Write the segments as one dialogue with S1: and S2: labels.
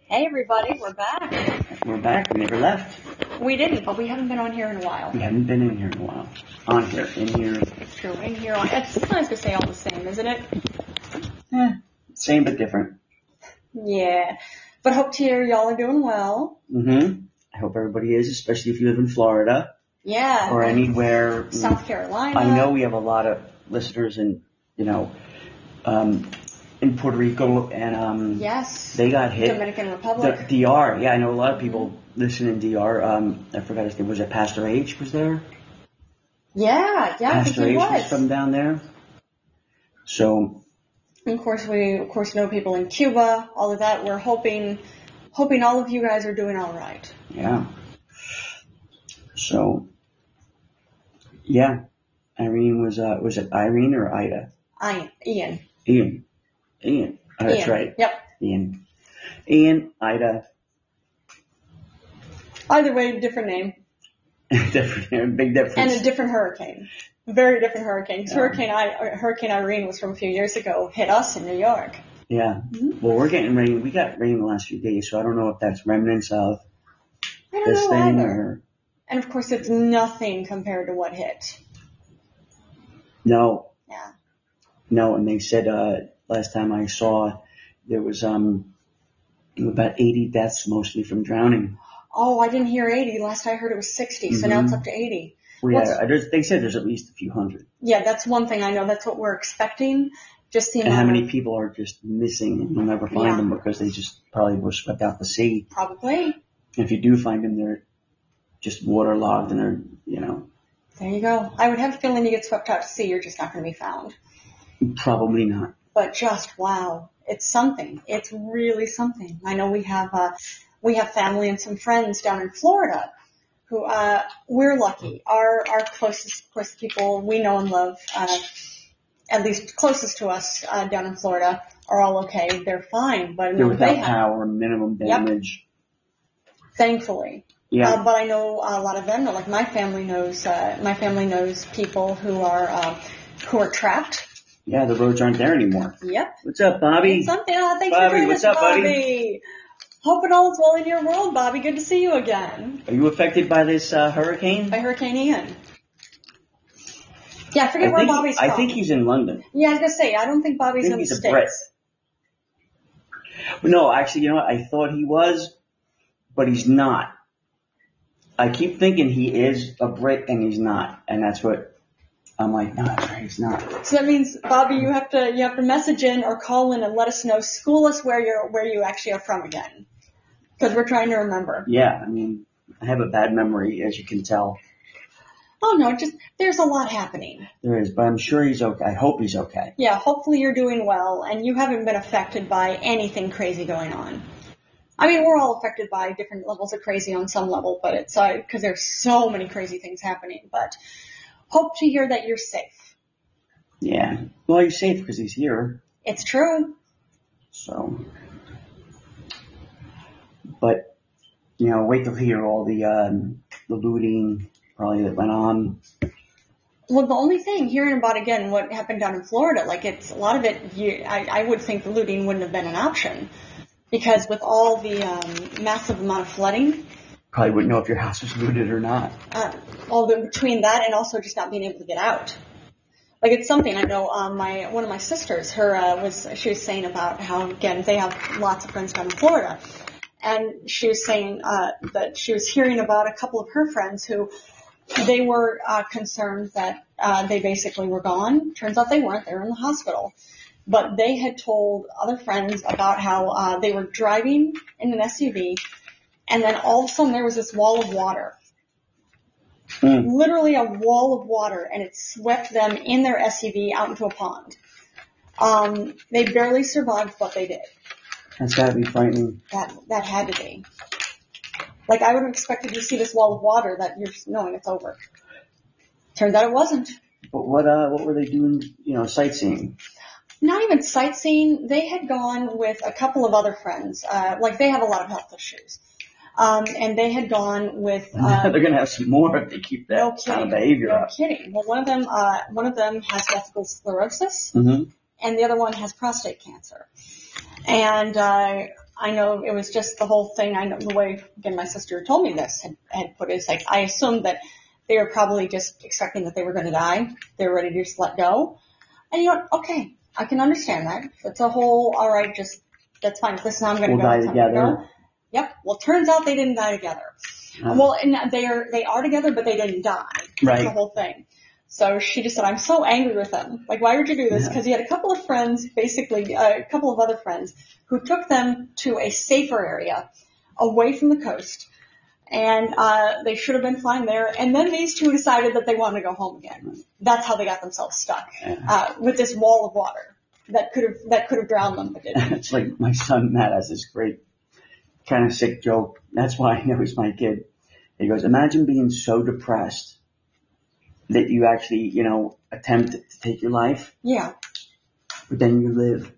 S1: Hey everybody, we're back.
S2: We're back. We never left.
S1: We didn't, but we haven't been on here in a while.
S2: We haven't been in here in a while. On here, in here.
S1: It's true. In here, on, it's nice to say all the same, isn't it?
S2: Eh, same but different.
S1: Yeah. But hope to hear y'all are doing well.
S2: Mm-hmm. I hope everybody is, especially if you live in Florida
S1: Yeah.
S2: or anywhere.
S1: South Carolina.
S2: I know we have a lot of listeners in, you know, um, in Puerto Rico and um,
S1: Yes.
S2: they got hit.
S1: Dominican
S2: The
S1: Republic.
S2: DR, yeah, I know a lot of people listen in DR. Um, I forgot his name. Was it Pastor H? Was there?
S1: yeah, yeah,
S2: Pastor H was
S1: was.
S2: from down there. So
S1: And of course, we of course know people in Cuba. All of that. We're hoping, hoping all of you guys are doing all right.
S2: Yeah. So, yeah, Irene was, uh, was it Irene or Ida?
S1: I, Ian.
S2: Ian. Ian. Oh, that's
S1: Ian.
S2: right.
S1: Yep.
S2: Ian. Ian, Ida.
S1: Either way, different name
S2: different, big difference.
S1: and a different hurricane. Very different hurricane. 'Cause
S2: Yeah.
S1: Hurricane I, Hurricane Irene was from a few years ago. Hit us in New York.
S2: yeah.
S1: Mhm.
S2: Well, we're getting rain. We got rain the last few days, so I don't know if that's remnants of this thing
S1: either.
S2: or
S1: And of course, it's nothing compared to what hit.
S2: no,
S1: Yeah.
S2: no. And they said uh, last time I saw there was um about 80 deaths, mostly from drowning.
S1: Oh, I didn't hear 80. Last I heard it was 60, so now
S2: Mhm.
S1: it's up to 80.
S2: Well, yeah, there's, they said there's at least a few hundred.
S1: Yeah, that's one thing I know. That's what we're expecting. Just the
S2: And how many people are just missing and you'll never find
S1: Yeah.
S2: them because they just probably were swept out the sea.
S1: Probably.
S2: And if you do find them, they're just waterlogged and they're, you know,
S1: There you go. I would have a feeling you get swept out to sea, you're just not going to be found.
S2: probably not.
S1: But just wow, it's something. It's really something. I know we have uh, we have family and some friends down in Florida who uh, we're lucky. Our our closest closest people we know and love, uh, at least closest to us uh, down in Florida, are all okay. They're fine. But I
S2: They're
S1: know they
S2: without
S1: have,
S2: power, minimum
S1: Yep.
S2: damage.
S1: thankfully.
S2: Yeah.
S1: Uh, but I know a lot of them. Like my family knows. Uh, my family knows people who are uh, who are trapped.
S2: Yeah, the roads aren't there anymore.
S1: Yep.
S2: What's up, Bobby?
S1: Something. Uh, thanks
S2: Bobby,
S1: for joining
S2: what's
S1: us,
S2: up, buddy?
S1: Bobby. Hoping all is well in your world, Bobby. Good to see you again.
S2: Are you affected by this uh, hurricane?
S1: By Hurricane Ian. Yeah, I forget
S2: I
S1: where
S2: think,
S1: Bobby's
S2: I think he's in London.
S1: yeah, I was gonna say I don't think
S2: I
S1: Bobby's
S2: think
S1: in
S2: he's
S1: the
S2: a
S1: states.
S2: Brit. No, actually, you know what? I thought he was, but he's not. I keep thinking he is a Brit and he's not, and that's what I'm like. No, that's right, he's not.
S1: So that means, Bobby, you have to you have to message in or call in and let us know, school us where you're where you actually are from again, because we're trying to remember.
S2: Yeah, I mean, I have a bad memory, as you can tell.
S1: Oh no, just there's a lot happening.
S2: There is, but I'm sure he's okay. I hope he's okay.
S1: Yeah, hopefully you're doing well and you haven't been affected by anything crazy going on. I mean, we're all affected by different levels of crazy on some level, but it's uh, because there's so many crazy things happening. But hope to hear that you're safe.
S2: Yeah. Well, he's safe because he's here.
S1: It's true.
S2: So, but you know, wait till hear all the um, the looting probably that went on.
S1: Well, the only thing hearing about again what happened down in Florida, like it's a lot of it. You, I, I would think the looting wouldn't have been an option because with all the um, massive amount of flooding,
S2: Probably wouldn't know if your house was looted or not.
S1: uh, all the between that and also just not being able to get out. Like it's something I know. Um, my one of my sisters, her uh, was she was saying about how again they have lots of friends down in Florida, and she was saying uh, that she was hearing about a couple of her friends who they were uh, concerned that uh, they basically were gone. Turns out they weren't. They were in the hospital. But they had told other friends about how uh, they were driving in an SUV, and then all of a sudden there was this wall of water
S2: Hmm.
S1: literally a wall of water and it swept them in their SUV out into a pond. Um, they barely survived, but they did.
S2: That's gotta be frightening.
S1: That that had to be. Like I would have expected to see this wall of water that you're knowing it's over. Turns out it wasn't.
S2: But what uh what were they doing? You know, sightseeing.
S1: Not even sightseeing. They had gone with a couple of other friends. Uh, like they have a lot of health issues. Um, and they had gone with, uh,
S2: They're gonna have some more if they keep that
S1: no
S2: kind of behavior
S1: no
S2: up.
S1: kidding. Well, one of them, uh, one of them has multiple sclerosis.
S2: Mm-hmm.
S1: and the other one has prostate cancer. And uh, I know it was just the whole thing. I know the way again my sister told me this had, had put it. It's like I assumed that they were probably just expecting that they were going to die. They were ready to just let go. And you know, okay, I can understand that. It's a whole all right. Just that's fine. This is how I'm going to
S2: We'll
S1: go.
S2: die
S1: That's how I'm
S2: together.
S1: Yep. Well, turns out they didn't die together.
S2: Huh.
S1: Well, and they are they are together, but they didn't die. That's
S2: Right.
S1: the whole thing. So she just said, "I'm so angry with them. Like, why would you do this?"
S2: Yeah.
S1: Because he had a couple of friends, basically uh, a couple of other friends, who took them to a safer area, away from the coast, and uh, they should have been fine there. And then these two decided that they wanted to go home again. That's how they got themselves stuck
S2: Yeah.
S1: uh, with this wall of water that could have that could have drowned them, but didn't.
S2: it's like my son Matt has this great kind of sick joke. That's why I know he's my kid. He goes, imagine being so depressed that you actually, you know, attempt to take your life,
S1: Yeah.
S2: but then you live.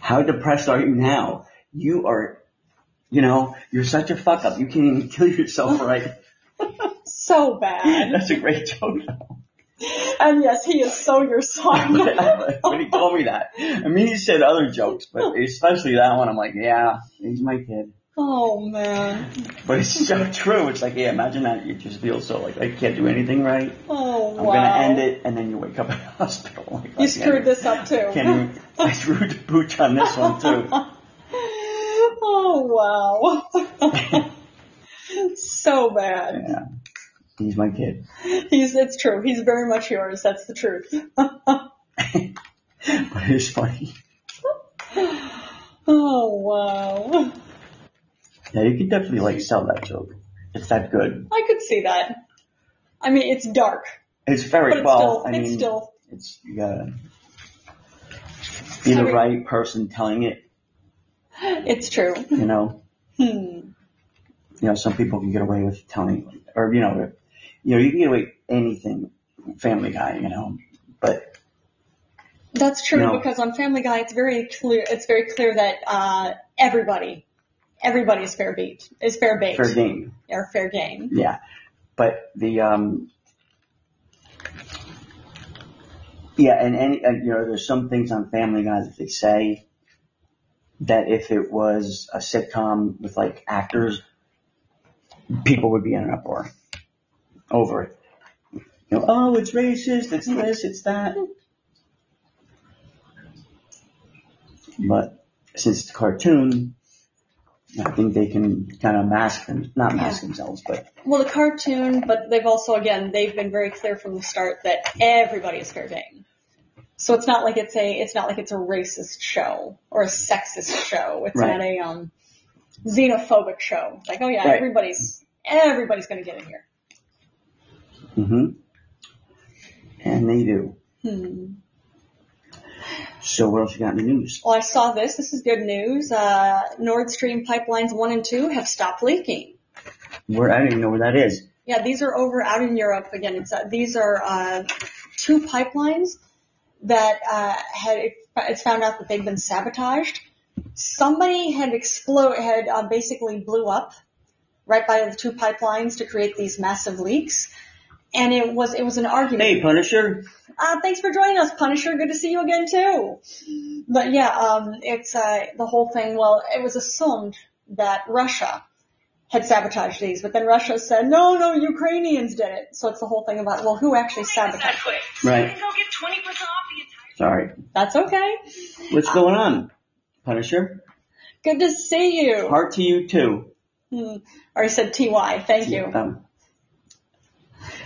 S2: How depressed are you now? You are, you know, you're such a fuck up. You can't even kill yourself right.
S1: So bad.
S2: That's a great joke.
S1: And yes, he is so your son.
S2: when he told me that, I mean, he said other jokes, but especially that one, I'm like, yeah, he's my kid.
S1: oh man.
S2: But it's so true. It's like, yeah, imagine that. You just feel so like I can't do anything right.
S1: Oh
S2: I'm
S1: wow.
S2: gonna end it, and then you wake up in the hospital. Like,
S1: You screwed this up too.
S2: Can't even, I screwed the pooch on this one too.
S1: oh wow. so bad.
S2: Yeah, he's my kid.
S1: He's it's true. He's very much yours. That's the truth.
S2: but it's funny.
S1: oh wow.
S2: Yeah, you could definitely like sell that joke. It's that good.
S1: I could see that. I mean, it's dark,
S2: It's very
S1: but it's
S2: well.
S1: still
S2: I
S1: it's
S2: mean,
S1: still
S2: it's you gotta be the
S1: I mean-
S2: right person telling it.
S1: it's true.
S2: You know,
S1: Hmm.
S2: you know, some people can get away with telling, or you know, you know, you can get away with anything. Family Guy, you know, but
S1: That's true
S2: No.
S1: because on Family Guy, it's very clear. It's very clear that uh, everybody, everybody is fair beat, is fair bait,
S2: fair game.
S1: or fair game.
S2: Yeah, but the um, yeah, and any uh, you know, there's some things on Family Guy that they say that if it was a sitcom with like actors, people would be in an uproar over it. You know, oh, it's racist, it's this, it's that. But since it's a cartoon, I think they can kind of mask them, not mask themselves, but
S1: Well, the cartoon, but they've also again they've been very clear from the start that everybody is fair game. So it's not like it's a it's not like it's a racist show or a sexist show. It's
S2: Right.
S1: not a um xenophobic show. Like oh yeah,
S2: Right.
S1: everybody's everybody's gonna get in here.
S2: Hmm And they do.
S1: Hmm.
S2: So what else you got in the news?
S1: Well, I saw this. This is good news. Uh, Nord Stream pipelines one and two have stopped leaking.
S2: Where I don't even know where that is.
S1: Yeah, these are over out in Europe. Again, it's uh, these are uh, two pipelines that uh, had it's found out that they've been sabotaged. Somebody had explode had uh, basically blew up right by the two pipelines to create these massive leaks, and it was it was an argument.
S2: Hey, Punisher.
S1: Uh, thanks for joining us, Punisher. Good to see you again too. But yeah, um, it's uh, the whole thing. Well, it was assumed that Russia had sabotaged these, but then Russia said, no, no, Ukrainians did it. So it's the whole thing about, well, who actually sabotaged it?
S2: Right.
S3: Go get 20% off the entire
S2: Sorry.
S1: That's okay.
S2: What's going on, Punisher?
S1: Good to see you.
S2: Heart to you too.
S1: Hmm. Or he said TY. Thank you.
S2: Um,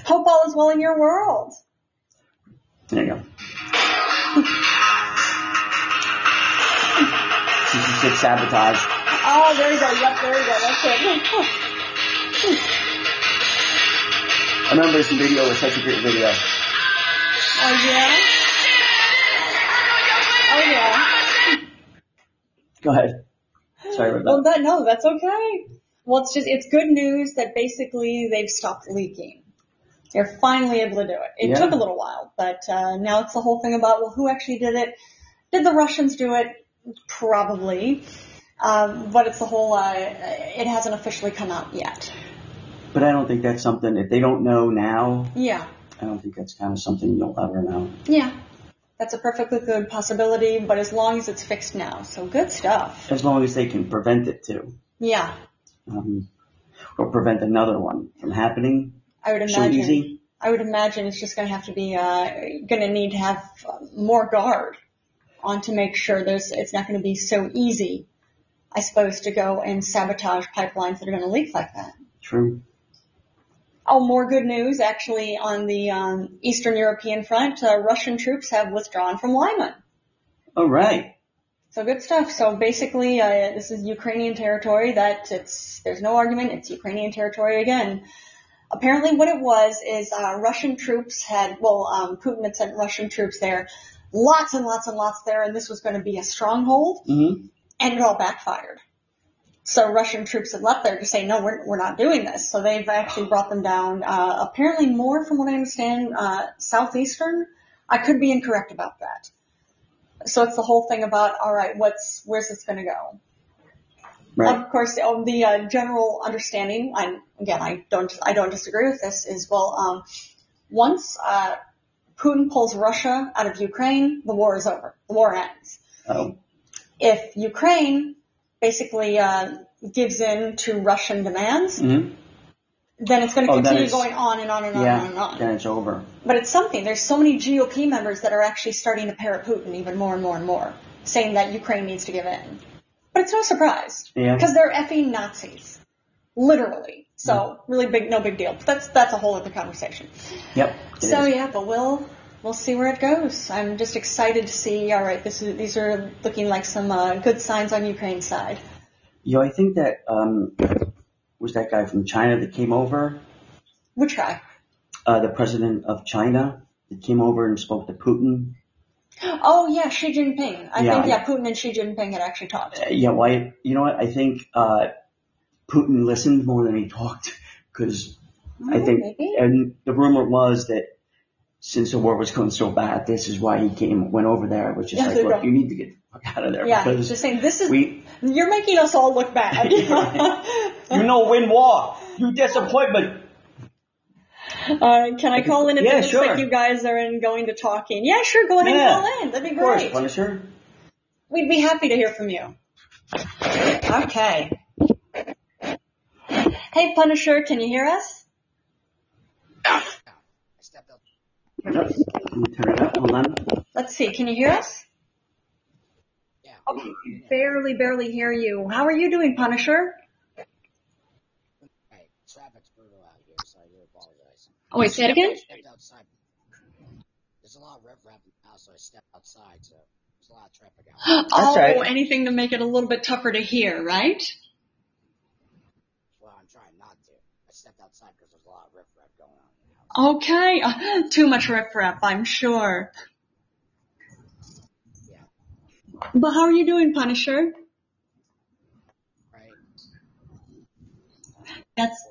S1: Hope all is well in your world.
S2: there you go. You said sabotage,
S1: Oh, there you go. Yep, there you go. That's it.
S2: I remember this video was such a great video.
S1: oh yeah. Oh yeah.
S2: Go ahead. Sorry about
S1: Well,
S2: that.
S1: that no, that's okay. Well, it's just it's good news that basically they've stopped leaking. They're finally able to do it. It
S2: Yeah.
S1: took a little while, but uh, now it's the whole thing about well, who actually did it? Did the Russians do it? Probably, um, but it's the whole. Uh, it hasn't officially come out yet.
S2: But I don't think that's something, if they don't know now,
S1: Yeah,
S2: I don't think that's kind of something you'll ever know.
S1: yeah. That's a perfectly good possibility, but as long as it's fixed now. So good stuff.
S2: As long as they can prevent it too,
S1: Yeah,
S2: um, or prevent another one from happening.
S1: I would
S2: So
S1: imagine.
S2: easy.
S1: I would imagine it's just going to have to be, uh, going to need to have uh, more guard on to make sure there's, it's not going to be so easy, I suppose, to go and sabotage pipelines that are going to leak like that.
S2: True.
S1: Oh, more good news actually on the um, Eastern European front. Uh, Russian troops have withdrawn from Lyman.
S2: All right.
S1: So good stuff. So basically, uh, this is Ukrainian territory. That it's there's no argument. It's Ukrainian territory again. Apparently, what it was is uh, Russian troops had well, um, Putin had sent Russian troops there, lots and lots and lots there, and this was going to be a stronghold,
S2: Mm-hmm.
S1: and it all backfired. So Russian troops had left there to say, no, we're, we're not doing this. So they've actually brought them down, uh, apparently more from what I understand, uh, southeastern. I could be incorrect about that. So it's the whole thing about, all right, what's, where's this going to go?
S2: Right.
S1: Of course, the, the uh, general understanding, and again, I don't, I don't disagree with this, is well, um, once uh, Putin pulls Russia out of Ukraine, the war is over. The war ends.
S2: Oh.
S1: If Ukraine basically uh, gives in to Russian demands,
S2: Mm-hmm.
S1: then it's going to
S2: Oh,
S1: continue going on and on and on
S2: Yeah.
S1: and on.
S2: Then it's over.
S1: But it's something. There's so many GOP members that are actually starting to parrot Putin even more and more and more, saying that Ukraine needs to give in. But it's no surprise
S2: Yeah.
S1: because they're effing Nazis, literally. So really big, no big deal. But that's that's a whole other conversation.
S2: Yep.
S1: So
S2: is.
S1: yeah, but we'll we'll see where it goes. I'm just excited to see. All right, this is these are looking like some uh, good signs on Ukraine's side.
S2: You know, I think that um, was that guy from China that came over,
S1: Which guy?
S2: uh, the president of China that came over and spoke to Putin.
S1: Oh yeah, Xi Jinping. I
S2: Yeah.
S1: think yeah, Putin and Xi Jinping had actually talked.
S2: Uh, yeah, why? You know what? I think uh, Putin listened more than he talked because I
S1: Oh,
S2: think,
S1: maybe.
S2: and the rumor was that since the war was going so bad, this is why he came went over there, which is
S1: Yeah,
S2: like,
S1: you
S2: look,
S1: go.
S2: you need to get the fuck out of there
S1: Yeah,
S2: because
S1: just saying this is
S2: we,
S1: you're making us all look bad.
S2: you know, win war, you disappointment.
S1: Uh, can I call in if
S2: Yeah,
S1: it looks
S2: sure.
S1: like you guys are in going to talking? Yeah, sure. Go ahead
S2: Yeah.
S1: and call in. That'd be great.
S2: Of course,
S1: great.
S2: Punisher.
S1: We'd be happy to hear from you. Okay. Hey, Punisher, can you hear us?
S4: I stepped.
S2: Let me turn it up. Hold on.
S1: Let's see. Can you hear us?
S4: Yeah.
S1: Barely, barely hear you. How are you doing, Punisher?
S4: Right. Traffic's brutal out here, so I do apologize.
S1: Oh, wait, say it again?
S4: I stepped outside. There's a lot of riffraff in the house, so I stepped outside, so there's a lot of traffic out.
S1: oh,
S2: right.
S1: anything to make it a little bit tougher to hear, right?
S4: well, I'm trying not to. I stepped outside because there's a lot of riffraff going on in the house.
S1: Okay. Uh, too much riffraff, I'm sure.
S4: Yeah.
S1: But how are you doing, Punisher?
S4: Right.
S1: That's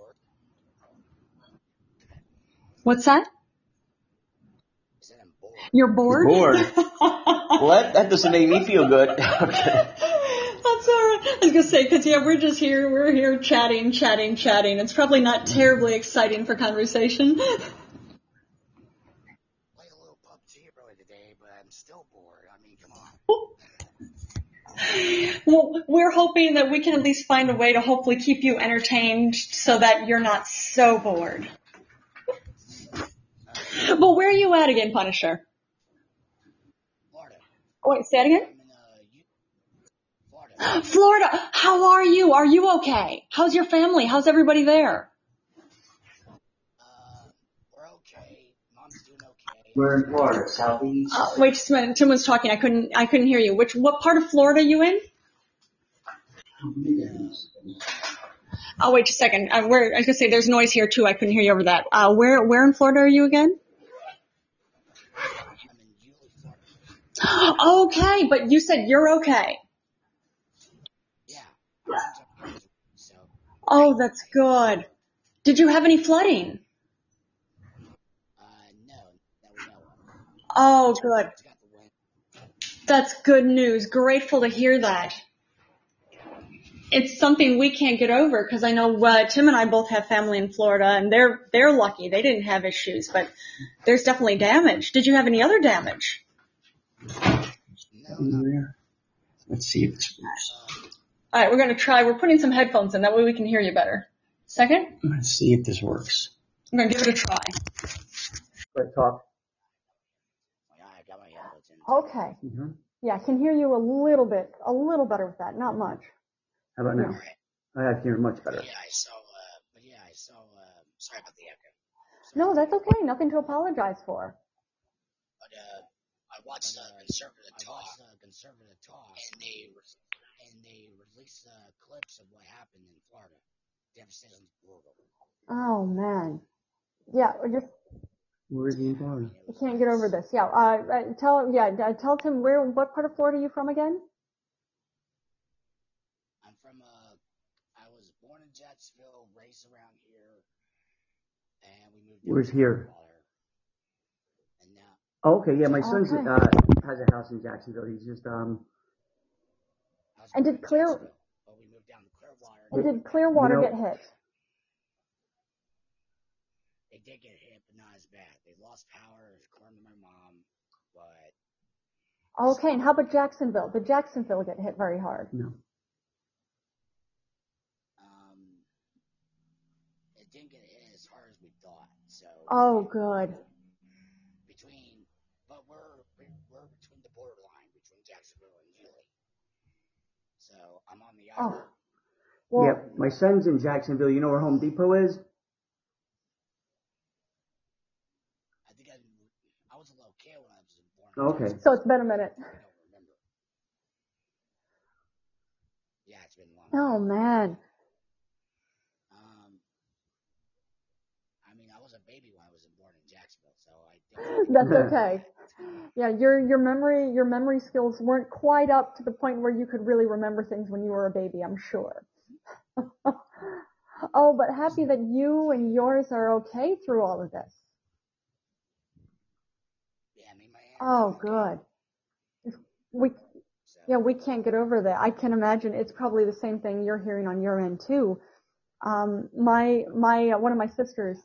S1: what's that?
S4: I said I'm bored.
S1: You're bored.
S2: Bored. Well, that, that doesn't make me feel good. okay.
S1: That's alright. I was gonna say, cause yeah, we're just here, we're here chatting, chatting, chatting. It's probably not terribly exciting for conversation.
S4: Played a little PUBG earlier today, but I'm still bored. I mean, come on.
S1: well, we're hoping that we can at least find a way to hopefully keep you entertained so that you're not so bored. But where are you at again, Punisher?
S4: Florida.
S1: Oh, wait, say it again?
S4: I'm in, uh, U- Florida.
S1: Florida, how are you? Are you okay? How's your family? How's everybody there?
S4: Uh, we're okay. Mom's doing okay.
S2: We're in Florida, southeast.
S1: Uh, wait just a minute. Tim was talking. I couldn't. I couldn't hear you. Which? What part of Florida are you in? Oh, wait a second. Uh, where? I was gonna say there's noise here too. I couldn't hear you over that. Uh, where? Where in Florida are you again?
S4: I'm in Yulee, Florida.
S1: okay, but you said you're okay.
S4: Yeah.
S1: Oh, that's good. Did you have any flooding?
S4: uh, no.
S1: Oh, good.
S4: It's got the wind.
S1: That's good news. Grateful to hear that. It's something we can't get over because I know uh, Tim and I both have family in Florida, and they're they're lucky. They didn't have issues, but there's definitely damage. Did you have any other damage?
S2: Let's see if it's works.
S1: All right, we're going to try. We're putting some headphones in. That way we can hear you better. Second,
S2: Let's see if this works.
S1: I'm going to give it a try.
S2: Let's talk.
S4: Yeah, I got my headphones in.
S1: Okay.
S2: Mm-hmm.
S1: Yeah, I can hear you a little bit, a little better with that. Not much.
S2: How about now? I can hear much better.
S4: yeah, I saw, uh, but yeah, I saw, uh, sorry about the echo.
S1: No, that's okay. Nothing to apologize for.
S4: But, uh, I watched, uh, Conservative Talk. I watched, uh, Conservative Talk. And they, re- and they released, uh, clips of what happened in Florida. Devastatingly brutal.
S1: Oh man. Yeah, we just
S2: Where's the Florida?
S1: I can't get over this. Yeah. Uh, uh, tell yeah, uh, tell Tim where what part of Florida are you from again?
S4: I'm from, uh, I was born in Jacksonville, raised around here, and we moved.
S2: Where's here?
S4: And now,
S2: Oh, okay, yeah, my son's
S1: Okay.
S2: uh, has a house in Jacksonville. He's just um
S1: And did Clear-
S4: Jacksonville, we moved down to Clearwater.
S1: And did Clearwater
S2: You know-
S1: get hit?
S4: They did get hit, but not as bad. They lost power, according to my mom, but
S1: Okay, and how about Jacksonville? Did Jacksonville get hit very hard?
S2: no.
S4: um, it didn't get hit as hard as we thought. So
S1: Oh, good.
S4: between, but we're we're we're between the borderline between Jacksonville and Yulee. So I'm on the
S1: Oh.
S4: island.
S1: Well,
S2: yeah, my son's in Jacksonville. You know where Home Depot is?
S4: I think I I was a little kid when I was born. in
S2: Oh, Okay.
S4: Jacksonville,
S1: so it's been a minute.
S4: I don't remember. Yeah, it's been long.
S1: Oh man.
S4: Um, I mean, I was a baby when I was born in Jacksonville, so I think
S1: That's okay. Yeah, your your memory your memory skills weren't quite up to the point where you could really remember things when you were a baby, I'm sure. oh, but happy that you and yours are okay through all of this.
S4: yeah, I mean.
S1: Oh, good. We yeah, we can't get over that. I can imagine it's probably the same thing you're hearing on your end too. Um, my my uh, one of my sisters,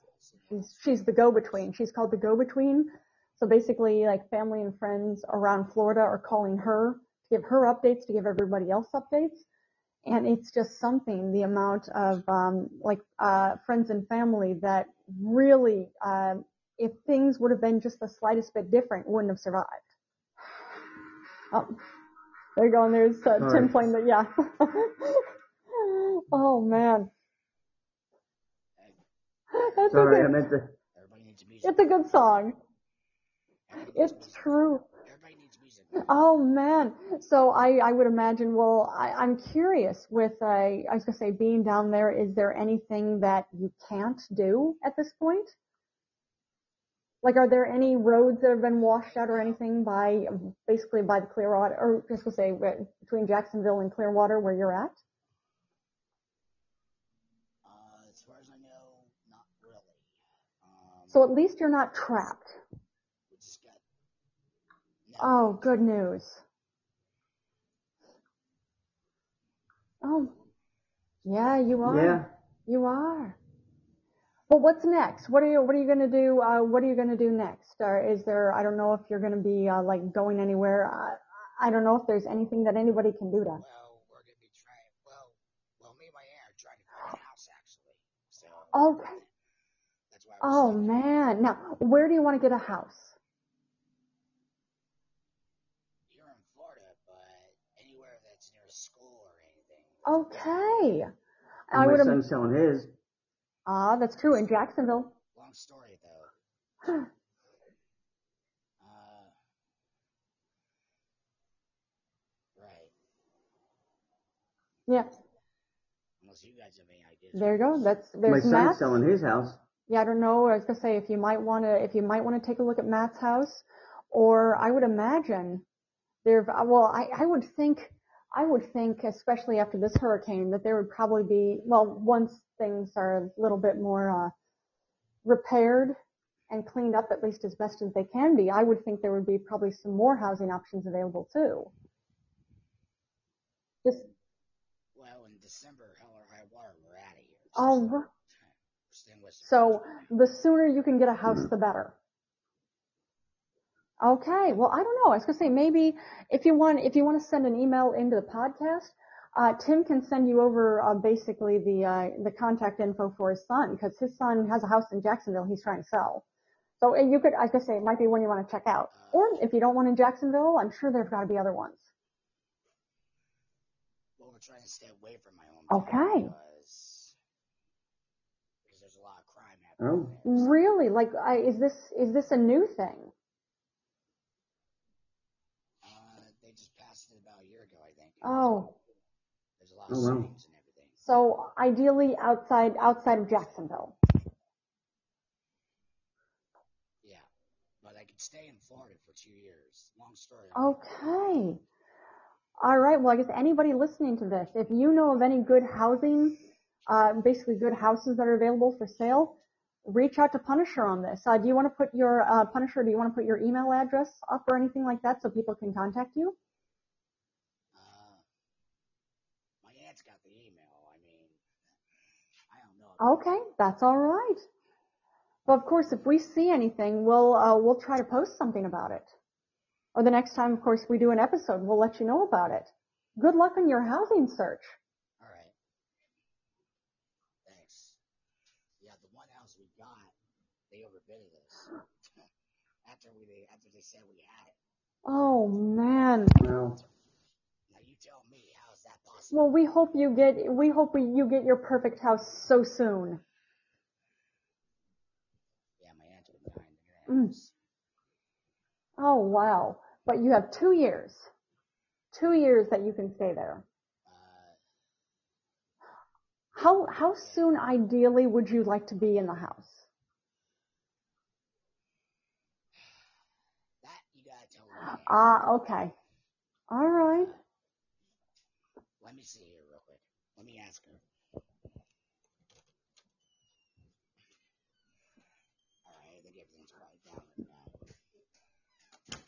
S1: she's she's the go-between. She's called the go-between. So basically, like family and friends around Florida are calling her to give her updates, to give everybody else updates, and it's just something. The amount of um, like uh, friends and family that really, uh, if things would have been just the slightest bit different, wouldn't have survived. Oh, there you go. And there's uh, Tim
S2: Sorry.
S1: playing the yeah. oh man, that's
S2: Sorry, I meant to.
S4: everybody needs music.
S1: It's a good song.
S4: Everybody
S1: It's
S4: music.
S1: true.
S4: Everybody needs music.
S1: Oh man. So I, I would imagine, well, I, I'm curious with, uh, I was gonna say being down there, is there anything that you can't do at this point? Like, are there any roads that have been washed out or anything by, basically by the Clearwater, or just to say, uh, between Jacksonville and Clearwater where you're at?
S4: Uh, as far as I know, not really. Um,
S1: So at least you're not trapped.
S4: we just got. No,
S1: Oh, good news. Oh, yeah, you are.
S2: Yeah.
S1: You are. Well, what's next? What are you What are you gonna do? Uh, what are you gonna do next? Or is there? I don't know if you're gonna be uh, like going anywhere. Uh, I don't know if there's anything that anybody can do to.
S4: Well, we're gonna be trying. Well, well, me and my aunt are trying to find a house actually. So.
S1: Okay.
S4: That's why. I was
S1: Oh man. Now, where do you want to get a house?
S4: Here in Florida, but anywhere that's near a school or anything.
S1: Okay. I would. have.
S2: son's selling his.
S1: Ah, that's true in Jacksonville.
S4: Long story though. Uh.
S1: Yeah.
S4: Unless you guys have any ideas.
S1: There you go. That's
S2: My
S1: there's
S2: son's
S1: Matt's.
S2: selling his house.
S1: Yeah, I don't know. I was gonna say if you might want to, if you might want to take a look at Matt's house, or I would imagine there. Well, I, I would think, I would think, especially after this hurricane, that there would probably be. Well, once things are a little bit more uh, repaired and cleaned up, at least as best as they can be, I would think there would be probably some more housing options available too. Just
S4: Well, in December, hell or high water, we're out of here.
S1: oh,
S4: staying with
S1: so the sooner you can get a house, the better. Okay. Well, I don't know. I was gonna say maybe if you want if you want to send an email into the podcast, uh, Tim can send you over uh, basically the uh, the contact info for his son because his son has a house in Jacksonville he's trying to sell. So you could I could say it might be one you want to check out. Or if you don't want in Jacksonville, I'm sure there's got to be other ones.
S4: Well, we're trying to stay away from my hometown
S1: Okay.
S4: because because there's a lot of crime happening.
S2: Oh.
S1: Really? Like, I, is this is this a new thing?
S4: Uh, they just passed it about a year ago, I think.
S1: Oh,
S4: There's a lot of
S2: Oh, wow.
S4: signs and everything.
S1: so ideally outside outside of Jacksonville.
S4: Yeah, but I could stay in Florida for two years. Long story.
S1: Okay. All right. Well, I guess anybody listening to this, if you know of any good housing, uh, basically good houses that are available for sale, reach out to Punisher on this. Uh, do you want to put your uh, Punisher? Do you want to put your email address up or anything like that so people can contact you?
S4: Uh, my aunt's got the email. I mean, I don't know.
S1: Okay, that's all right. Well, of course, if we see anything, we'll uh, we'll try to post something about it. Or the next time, of course, we do an episode, we'll let you know about it. Good luck on your housing search.
S4: All right. Thanks. Yeah, the one house we got, they overbidded us. After we after they said we had it.
S1: Oh man.
S2: Well,
S4: Now you tell me, how is that possible?
S1: Well, we hope you get we hope we, you get your perfect house so soon.
S4: Yeah, my aunt was behind the
S1: Mm. Oh wow. But you have two years. Two years that you can stay there.
S4: Uh,
S1: How how soon ideally would you like to be in the house?
S4: that you gotta tell me.
S1: Ah, okay. All right.
S4: Let me see here real quick. Let me ask her. Alright, I think everything's quiet down right now.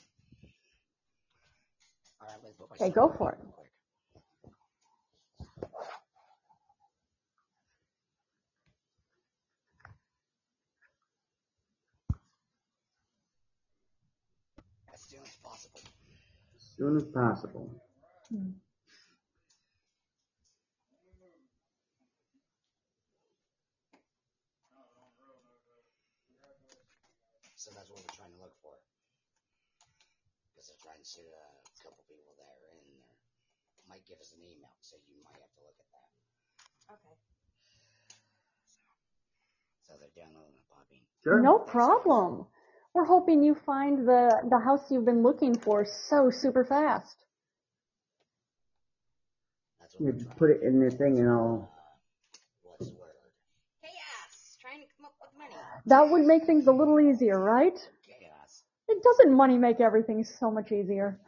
S4: Alright, let's put my
S1: Okay, go for it.
S4: real quick. As soon as possible.
S2: as soon as possible.
S4: So that's what we're trying to look for. Because they're trying to see uh, a couple people there, and they might give us an email, so you might have to look at that.
S3: Okay.
S4: So they're downloading a poppy.
S2: Sure.
S1: No problem. We're hoping you find the the house you've been looking for so super fast.
S4: That's what
S2: You
S4: we're trying.
S2: put it in the thing and I'll.
S4: What's the word?
S3: Chaos. Trying to come up with money.
S1: That would make things a little easier, right?
S4: Chaos.
S1: It doesn't money make everything so much easier.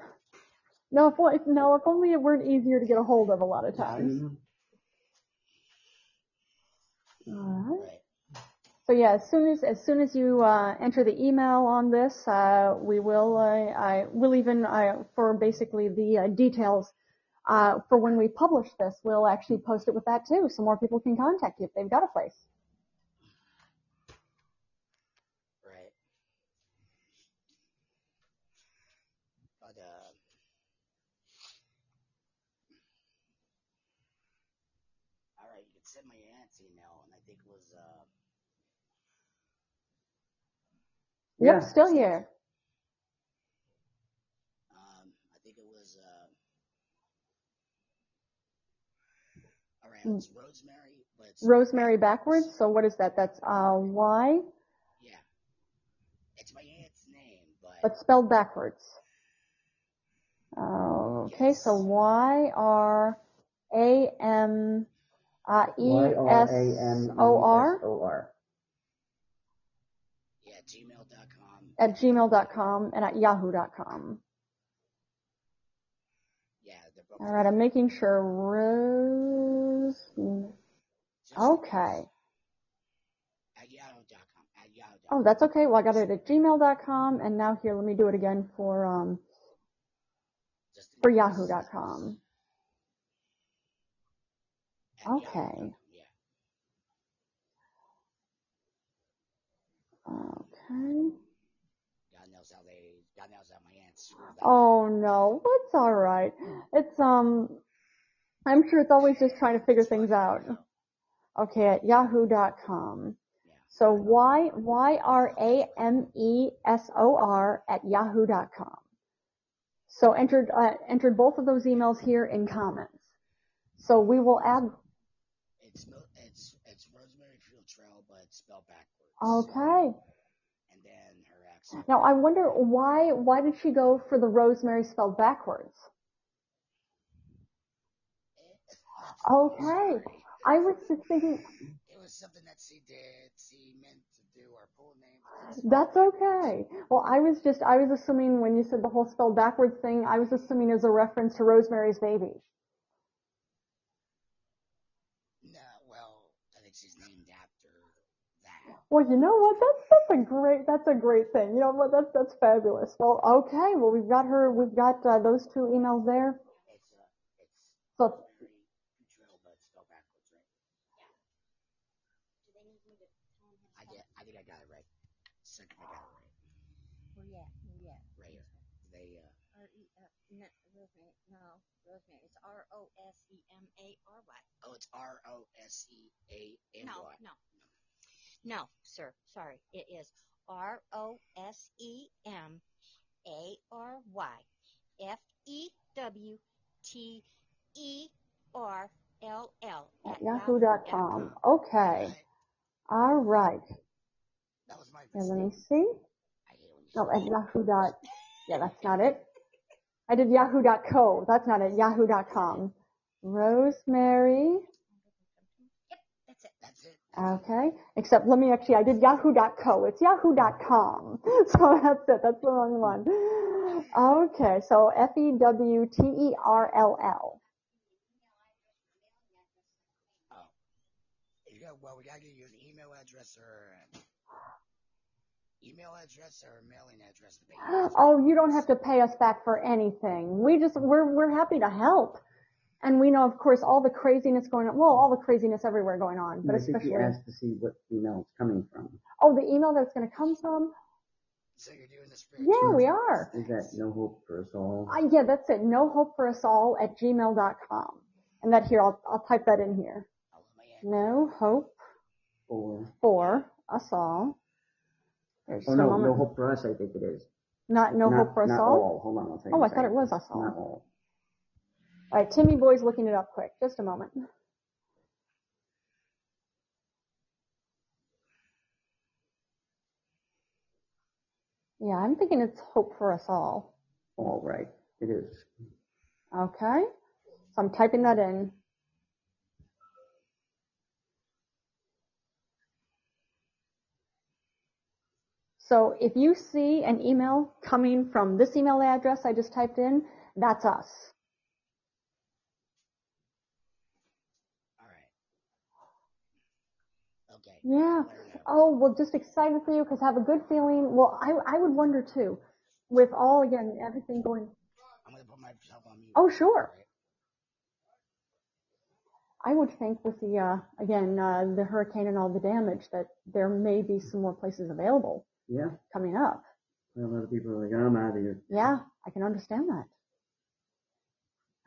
S1: No, if, if no, if only it weren't easier to get a hold of a lot of times. Mm-hmm. All right.
S4: Right.
S1: So yeah, as soon as as soon as you uh, enter the email on this, uh, we will uh, I will even uh, for basically the uh, details for when we publish this, we'll actually post it with that too, so more people can contact you if they've got a place.
S4: Right. But, uh, alright, you can send my aunt's email, and I think it was, uh,
S1: Yep,
S2: Yeah.
S1: still here.
S4: um, I think it was, uh, alright,
S1: Hmm.
S4: it's Rosemary, but it's,
S1: Rosemary backwards. So what is that? That's uh, Y,
S4: yeah. It's my aunt's name, but,
S1: but spelled backwards. Okay, so Y R A M uh, E S O R
S2: Y-R-A-M-E-S-O-R.
S4: yeah, gmail.com.
S1: at gmail.com and at yahoo.com.
S4: Yeah, they're both.
S1: All right, I'm making sure Rose. Okay.
S4: At yahoo.com. At yahoo.com.
S1: Oh, that's okay. Well, I got it at gmail.com, and now here, let me do it again for um for yahoo.com. Okay. Okay.
S4: God knows how they God knows that my aunt screwed that.
S1: Oh no, it's all right. It's um, I'm sure it's always just trying to figure things out. Okay, at yahoo.com. So y y r a m e s o r at yahoo.com. So entered uh, entered both of those emails here in comments. So we will add.
S4: It's it's it's Rosemary Field Trail, but it's spelled backwards.
S1: Okay.
S4: And then her accent.
S1: Now I wonder why why did she go for the rosemary spelled backwards? Okay. I was just thinking
S4: It was something that she did. She meant to do her full name.
S1: That's okay. Well, I was just, I was assuming when you said the whole spelled backwards thing, I was assuming as a reference to Rosemary's Baby.
S4: No, well, I think she's named after that.
S1: Well, you know what? That's, that's a great, that's a great thing. You know what? That's, that's fabulous. Well, okay. Well, we've got her, we've got uh, those two emails there.
S4: It's uh, it's
S1: So,
S4: Rosemary Field Trail, but it's spelled backwards, right?
S3: Do they need me to tell them
S4: I get. I think I got it right. Second, I got it right.
S3: Where you at? Where you at?
S4: Right here. They uh.
S3: R E F. No, Rosemary. No, Rosemary. It's R O S E M A R Y.
S4: Oh, it's R O S E A M
S3: No,
S4: Y.
S3: no, no, sir. Sorry. It is R O S E M A R Y F E W T E R L L
S1: at yahoo.com. Okay. All right.
S4: That was my
S1: Yeah, let me see.
S4: I hate when you
S1: No, at yahoo dot, yeah, that's not it. I did yahoo.co. That's not it. Yahoo.com. Rosemary.
S3: Yep, that's it.
S4: That's it.
S1: Okay. Except let me actually, I did yahoo.co. It's yahoo.com. So that's it. That's the wrong one. Okay. So F-E-W-T-E-R-L-L.
S4: Oh. You got, well, we gotta get you an email address or email address or mailing address to make it.
S1: Oh, you don't have to pay us back for anything. We just, we're, we're happy to help. And we know, of course, all the craziness going on. Well, all the craziness everywhere going on, but
S2: I think
S1: especially,
S2: you asked to see what email it's coming from.
S1: oh, the email that's going to come from?
S4: So you're doing this for
S1: Yeah, we are.
S2: Is that no hope for us all?
S1: Uh, yeah, that's it. No hope for us all at gmail.com. And that here, I'll, I'll type that in here.
S4: My aunt.
S1: No hope
S2: Or
S1: for us all. There's
S2: oh
S1: just a
S2: no, no hope for us. I think it is.
S1: Not no
S2: not,
S1: hope for us
S2: not
S1: all.
S2: Hold on, I'll tell
S1: Oh. I thought it was us all.
S2: Not all.
S1: All right, Timmy Boy's looking it up quick. Just a moment. Yeah, I'm thinking it's hope for us all.
S2: All right, it is.
S1: Okay, so I'm typing that in. So if you see an email coming from this email address I just typed in, that's us.
S4: All right. Okay.
S1: Yeah.
S4: Let her know.
S1: Oh, well, just excited for you because have a good feeling. Well, I, I would wonder too, with all, again, everything going.
S4: I'm gonna put myself on mute.
S1: Oh, sure. I would think with the, uh, again, uh, the hurricane and all the damage that there may be some more places available
S2: Yeah.
S1: coming up.
S2: A lot of people are like, I'm out of here.
S1: Yeah, I can understand that.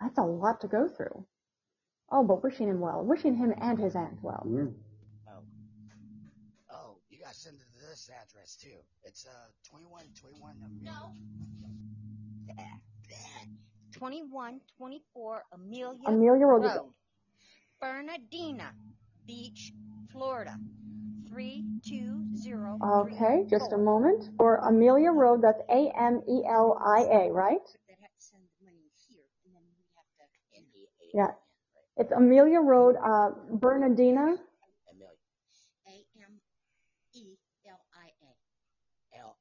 S1: That's a lot to go through. Oh, but wishing him well. Wishing him and his aunt well.
S2: Yeah.
S4: Oh. Oh, you gotta send it to this address too. It's uh 2121.
S3: No. 2124 Amelia,
S1: Amelia Road.
S3: Road, Fernandina Beach, Florida. Three two zero.
S1: Okay, just a moment. For Amelia Road, that's A-M-E-L-I-A, right?
S3: They'd have to send the money here, and then we have to.
S4: N-E-A.
S1: Yeah. It's Amelia Road, uh, Fernandina.
S4: Amelia.
S3: A M E L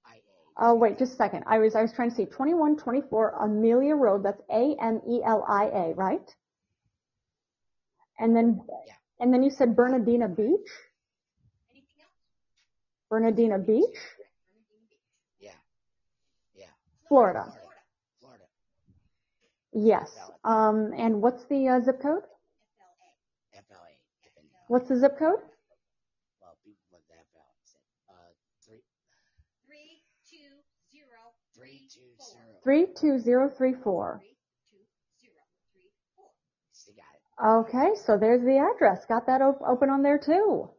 S3: I A.
S1: Oh, wait, just a second. I was, I was trying to see 2124 Amelia Road, that's A-M-E-L-I-A, right? And then,
S4: Yeah.
S1: and then you said Fernandina Beach?
S3: Anything else?
S1: Fernandina Beach,
S4: Yeah. Yeah.
S1: Florida.
S4: Florida. Florida.
S1: Yes. Um, and what's the uh, zip code?
S3: F L A.
S4: F-L-A. Uh,
S1: What's the zip code?
S4: well, people with the F-L said, uh, three,
S3: two zero
S4: three, two,
S3: three
S1: two zero three four.
S3: three two zero three four.
S4: See, got it.
S1: Okay, so there's the address. Got that op- open on there too.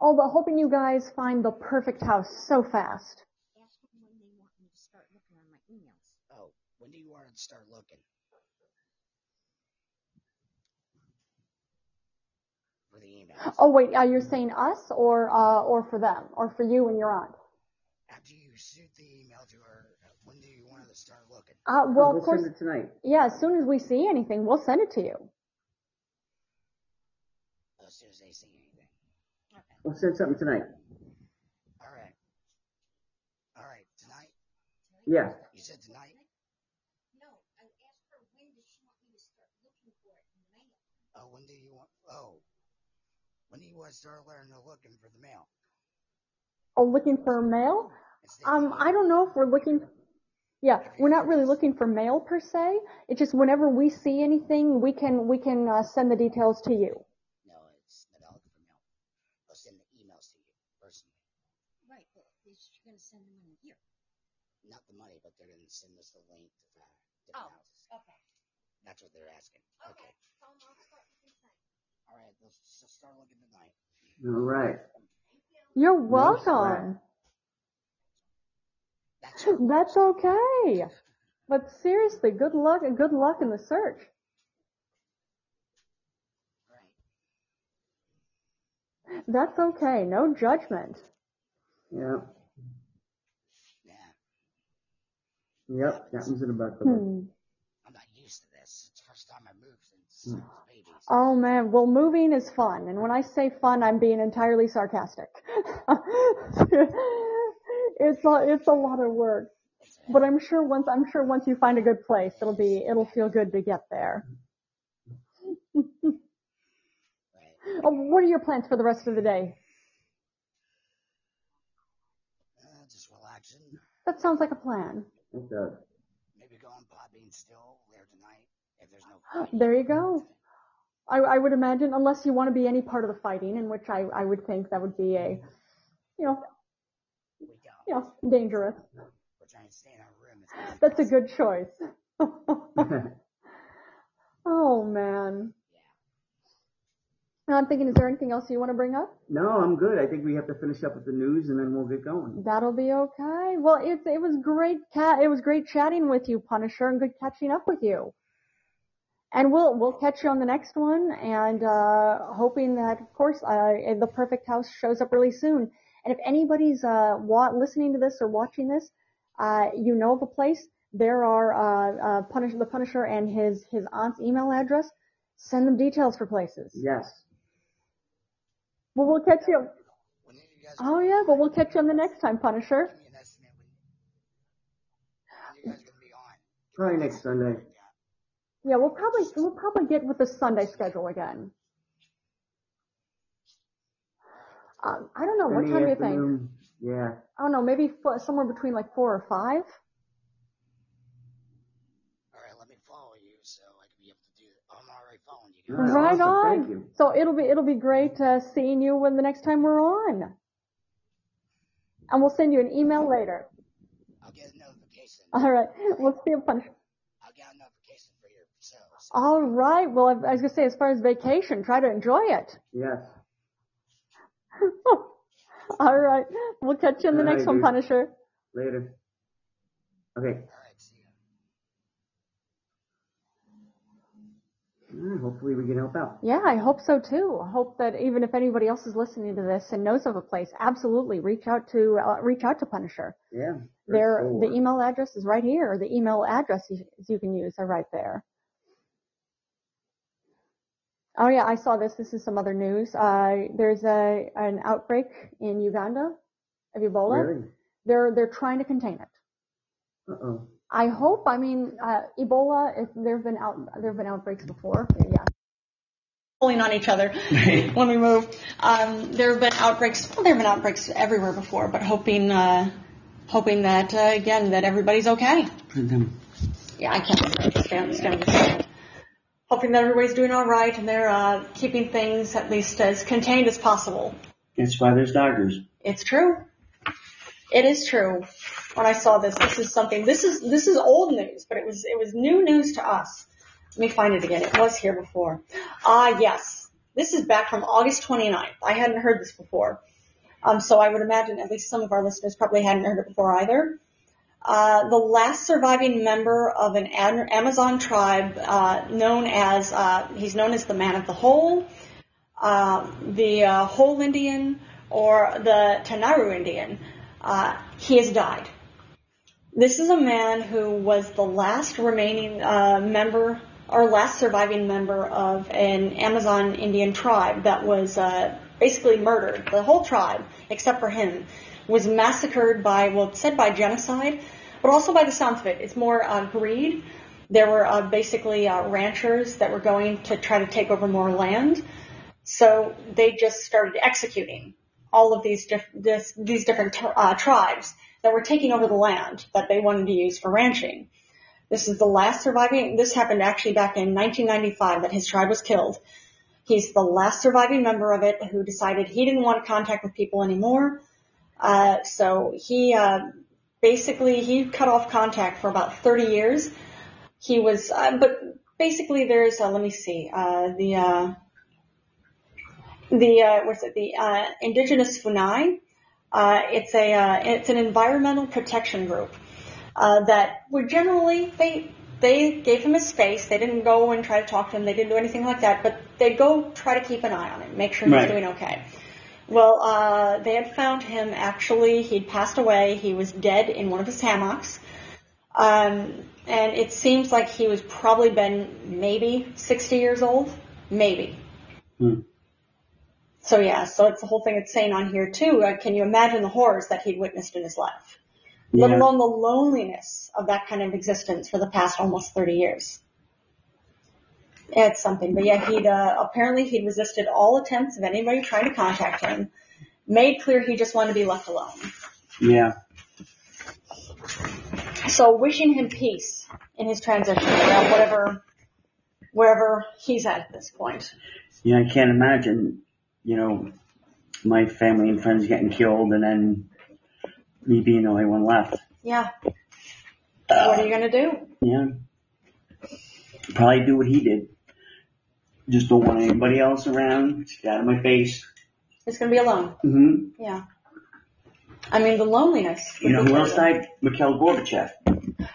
S1: Oh, but hoping you guys find the perfect house so fast.
S3: Ask them when they want me to start looking on my emails.
S4: Oh, when do you want to start looking? For the emails.
S1: Oh wait, uh, you're saying us or uh, or for them or for you and your aunt?
S4: After you shoot the email to her, uh, when do you want to start looking?
S1: Uh, well,
S2: we'll
S1: of course,
S2: send it tonight.
S1: yeah. As soon as we see anything, we'll send it to you.
S4: As soon as they see anything.
S3: Okay.
S2: We'll send something tonight.
S4: All right. All right. Tonight?
S2: Yeah.
S4: You said tonight?
S3: No, I asked her when does she want me to start looking for it in the mail.
S4: Oh, when do you want? Oh, when do you want to start learning to looking for the mail?
S1: Oh, looking for mail? Um. I don't know if we're looking. Yeah, we're not really looking for mail per se. It's just whenever we see anything, we can we can uh, send the details to you.
S4: No, it's not looking for mail. They'll send the emails to you personally.
S3: Right, but is she going to send them in here?
S4: Not the money, but they're going to send us the link to the different
S3: Oh.
S4: houses.
S3: Okay.
S4: That's what they're asking. Okay.
S3: So I'll start looking tonight.
S4: All right. Let's just start looking tonight.
S2: All right.
S1: You're
S2: No
S1: welcome.
S4: That's
S1: That's okay. But seriously, good luck and good luck in the search.
S4: right.
S1: That's okay. No judgment.
S2: Yeah.
S4: Yeah.
S2: Yep. That one's in the.
S1: Hmm.
S4: I'm not used to this. It's the first time I moved since I was a baby.
S1: Oh man, well moving is fun, and when I say fun, I'm being entirely sarcastic. it's a, it's a lot of work, but I'm sure once I'm sure once you find a good place, it'll be it'll feel good to get there. Oh, what are your plans for the rest of the day?
S4: Uh, just relaxing.
S1: That sounds like a plan.
S2: It does.
S4: Maybe going popping still later tonight if there's no.
S1: There you go. I, I would imagine, unless you want to be any part of the fighting, in which I, I would think that would be a, you know,
S4: We don't.
S1: you know, dangerous.
S4: We're trying to stay in our room. as
S1: That's a good choice. oh man. Now I'm thinking, is there anything else you want to bring up?
S2: no, I'm good. I think we have to finish up with the news and then we'll get going.
S1: That'll be okay. Well, it's it was great cat. It was great chatting with you, Punisher, and good catching up with you. And we'll we'll catch you on the next one, and uh, hoping that, of course, uh, the perfect house shows up really soon. And if anybody's uh, wa- listening to this or watching this, uh, you know of a place. There are uh, uh, Punish the Punisher and his his aunt's email address. Send them details for places.
S2: Yes.
S1: Well, we'll catch you.
S4: When are you guys?
S1: Oh yeah, but we'll catch you on the next time, Punisher.
S4: Give me an estimate when, when you guys gonna be on.
S2: Probably next Sunday.
S1: Yeah, we'll probably we'll probably get with the Sunday schedule again. Um, I don't know. What time do you think?
S2: Yeah.
S1: I don't know. Maybe f- somewhere between like four or five.
S4: All right, let me follow you so I can be able to do It. I'm already following you. Guys.
S2: Right,
S1: right
S2: awesome.
S1: on.
S2: Thank you.
S1: So it'll be it'll be great uh, seeing you when the next time we're on. And we'll send you an email later.
S4: I'll get a notification.
S1: All right. We'll see you, Punisher.
S4: I'll get a notification for your show. So
S1: All right. Well, I I was gonna say, as far as vacation, try to enjoy it.
S2: Yes.
S1: All right. We'll catch you in the
S2: All
S1: next
S2: right,
S1: one,
S2: dude.
S1: Punisher.
S2: Later. Okay.
S4: all right, see ya.
S2: Mm, hopefully we can help out.
S1: Yeah, I hope so too. I hope that even if anybody else is listening to this and knows of a place, absolutely reach out to uh, reach out to Punisher.
S2: Yeah.
S1: There,
S2: Sure.
S1: the email address is right here. The email addresses you can use are right there. Oh yeah, I saw this. This is some other news. Uh, there's a an outbreak in Uganda of Ebola.
S2: Really?
S1: They're they're trying to contain it.
S2: Uh oh.
S1: I hope. I mean, uh, Ebola. If there have been out there have been outbreaks before. Yeah. Pulling on each other when we move. Um, there have been outbreaks. Well, there have been outbreaks everywhere before, but hoping, uh, hoping that uh, again that everybody's okay. Yeah, I can't stand stand this. Hoping that everybody's doing all right and they're uh, keeping things at least as contained as possible.
S2: That's why there's doctors.
S1: It's true. It is true. When I saw this, this is something. This is this is old news, but it was it was new news to us. Let me find it again. It was here before. Ah, yes. This is back from August 29th. I hadn't heard this before. Um, so I would imagine at least some of our listeners probably hadn't heard it before either. Uh, the last surviving member of an Amazon tribe uh, known as, uh, he's known as the Man of the Hole, uh, the uh, Hole Indian, or the Tanaru Indian. Uh, he has died. This is a man who was the last remaining member or last surviving member of an Amazon Indian tribe that was basically murdered. The whole tribe, except for him, was massacred by, well, said by genocide, but also by the sounds of it. It's more uh, greed. There were uh, basically uh, ranchers that were going to try to take over more land. So they just started executing all of these, diff- this, these different uh, tribes that were taking over the land that they wanted to use for ranching. This is the last surviving, this happened actually back in 1995 that his tribe was killed. He's the last surviving member of it who decided he didn't want contact with people anymore. Uh, so he uh, basically he cut off contact for about 30 years. He was, uh, but basically there's, uh, let me see, uh, the uh, the what's it, the Indigenous Funai. Uh, it's a uh, it's an environmental protection group uh, that would generally they they gave him a space. They didn't go and try to talk to him. They didn't do anything like that. But they'd go try to keep an eye on him, make sure he's right. doing okay. Well, uh, they had found him actually. He'd passed away. He was dead in one of his hammocks. Um, and it seems like he was probably been maybe 60 years old. Maybe. Hmm. So yeah, so it's the whole thing it's saying on here too. Uh, can you imagine the horrors that he'd witnessed in his life? yeah. let alone the loneliness of that kind of existence for the past almost 30 years. It's something, but yeah, he'd uh, apparently he'd resisted all attempts of anybody trying to contact him. Made clear he just wanted to be left alone.
S2: Yeah.
S1: So wishing him peace in his transition, whatever, wherever he's at at this point.
S2: Yeah, I can't imagine, you know, my family and friends getting killed and then me being the only one left.
S1: Yeah. Uh, what are you gonna do?
S2: Yeah. Probably do what he did. Just don't want anybody else around. Get out of my face.
S1: It's gonna be alone.
S2: hmm
S1: Yeah. I mean, the loneliness.
S2: You know who else died? Mikhail Gorbachev.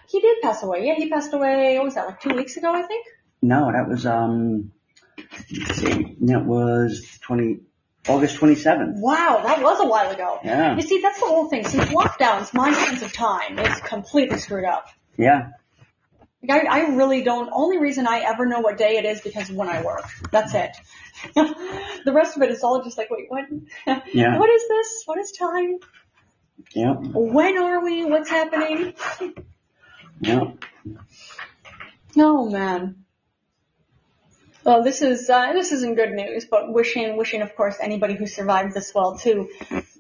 S1: He did pass away. Yeah, he passed away. What was that? Like two weeks ago, I think.
S2: No, that was um. Let's see, that was twenty August 27th.
S1: Wow, that was a while ago.
S2: Yeah.
S1: You see, that's the whole thing. Since lockdowns, my sense of time is completely screwed up.
S2: Yeah.
S1: I, I really don't. Only reason I ever know what day it is because when I work. That's it. the rest of it is all just like, wait, what?
S2: Yeah.
S1: what is this? What is time?
S2: Yeah.
S1: When are we? What's happening?
S2: Yeah.
S1: Oh man. Well, this is uh, this isn't good news, but wishing wishing of course anybody who survived this well too.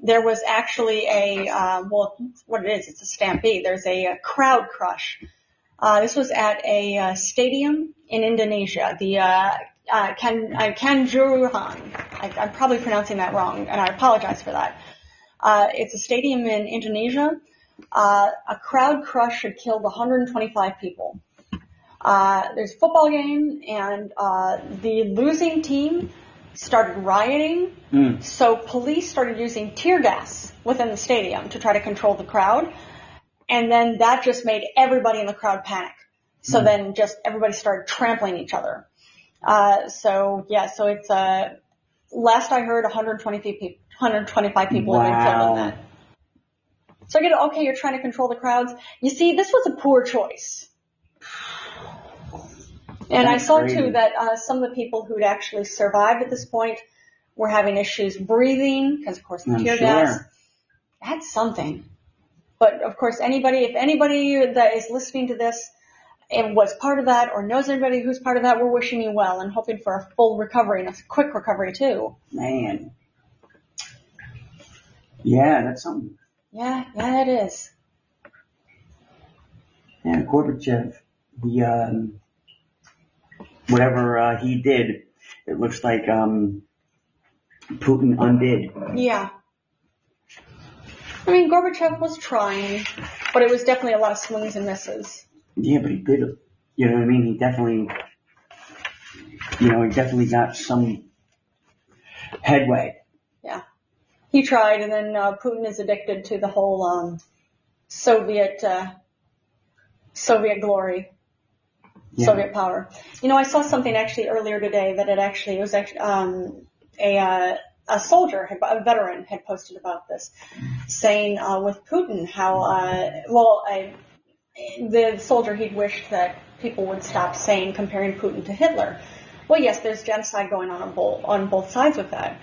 S1: There was actually a uh, well, what it is, it's a stampede. There's a, a crowd crush. Uh, this was at a uh, stadium in Indonesia, the uh, uh, Kan, uh, Kanjuruhan. I, I'm probably pronouncing that wrong, and I apologize for that. Uh, it's a stadium in Indonesia. Uh, a crowd crush had killed 125 people. Uh, there's a football game, and uh, the losing team started rioting. Mm. So police started using tear gas within the stadium to try to control the crowd, and then that just made everybody in the crowd panic. So mm. then just everybody started trampling each other. Uh, so yeah, so it's uh, last I heard, 120 people, 125 people wow. in that. So I get it, okay, you're trying to control the crowds. You see, this was a poor choice. And I saw crazy. too that uh, some of the people who'd actually survived at this point were having issues breathing because, of course, the tear sure. gas. That's something. But of course, anybody, if anybody that is listening to this and was part of that or knows anybody who's part of that, we're wishing you well and hoping for a full recovery and a quick recovery too.
S2: Man. Yeah, that's something.
S1: Yeah, yeah, it is.
S2: Yeah, Gorbachev, the, um, whatever uh, he did, it looks like um, Putin undid.
S1: Yeah. I mean, Gorbachev was trying, but it was definitely a lot of swings and misses.
S2: Yeah, but he did. You know what I mean? He definitely, you know, he definitely got some headway.
S1: Yeah, he tried, and then uh, Putin is addicted to the whole um, Soviet uh, Soviet glory,
S2: Yeah.
S1: Soviet power. You know, I saw something actually earlier today that it actually it was actually um, a uh, a soldier, a veteran, had posted about this, saying uh, with Putin how uh, well I, the soldier he'd wished that people would stop saying comparing Putin to Hitler. Well, yes, there's genocide going on on both on both sides with that.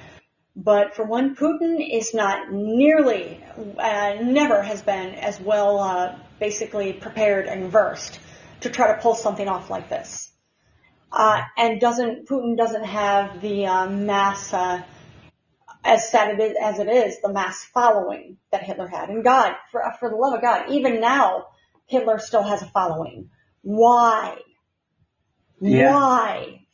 S1: But for one, Putin is not nearly, uh, never has been as well, uh, basically prepared and versed to try to pull something off like this. Uh, and doesn't, Putin doesn't have the, uh, mass, as sad it is, as it is, the mass following that Hitler had. And God, for, for the love of God, even now, Hitler still has a following. Why?
S2: Yeah.
S1: Why?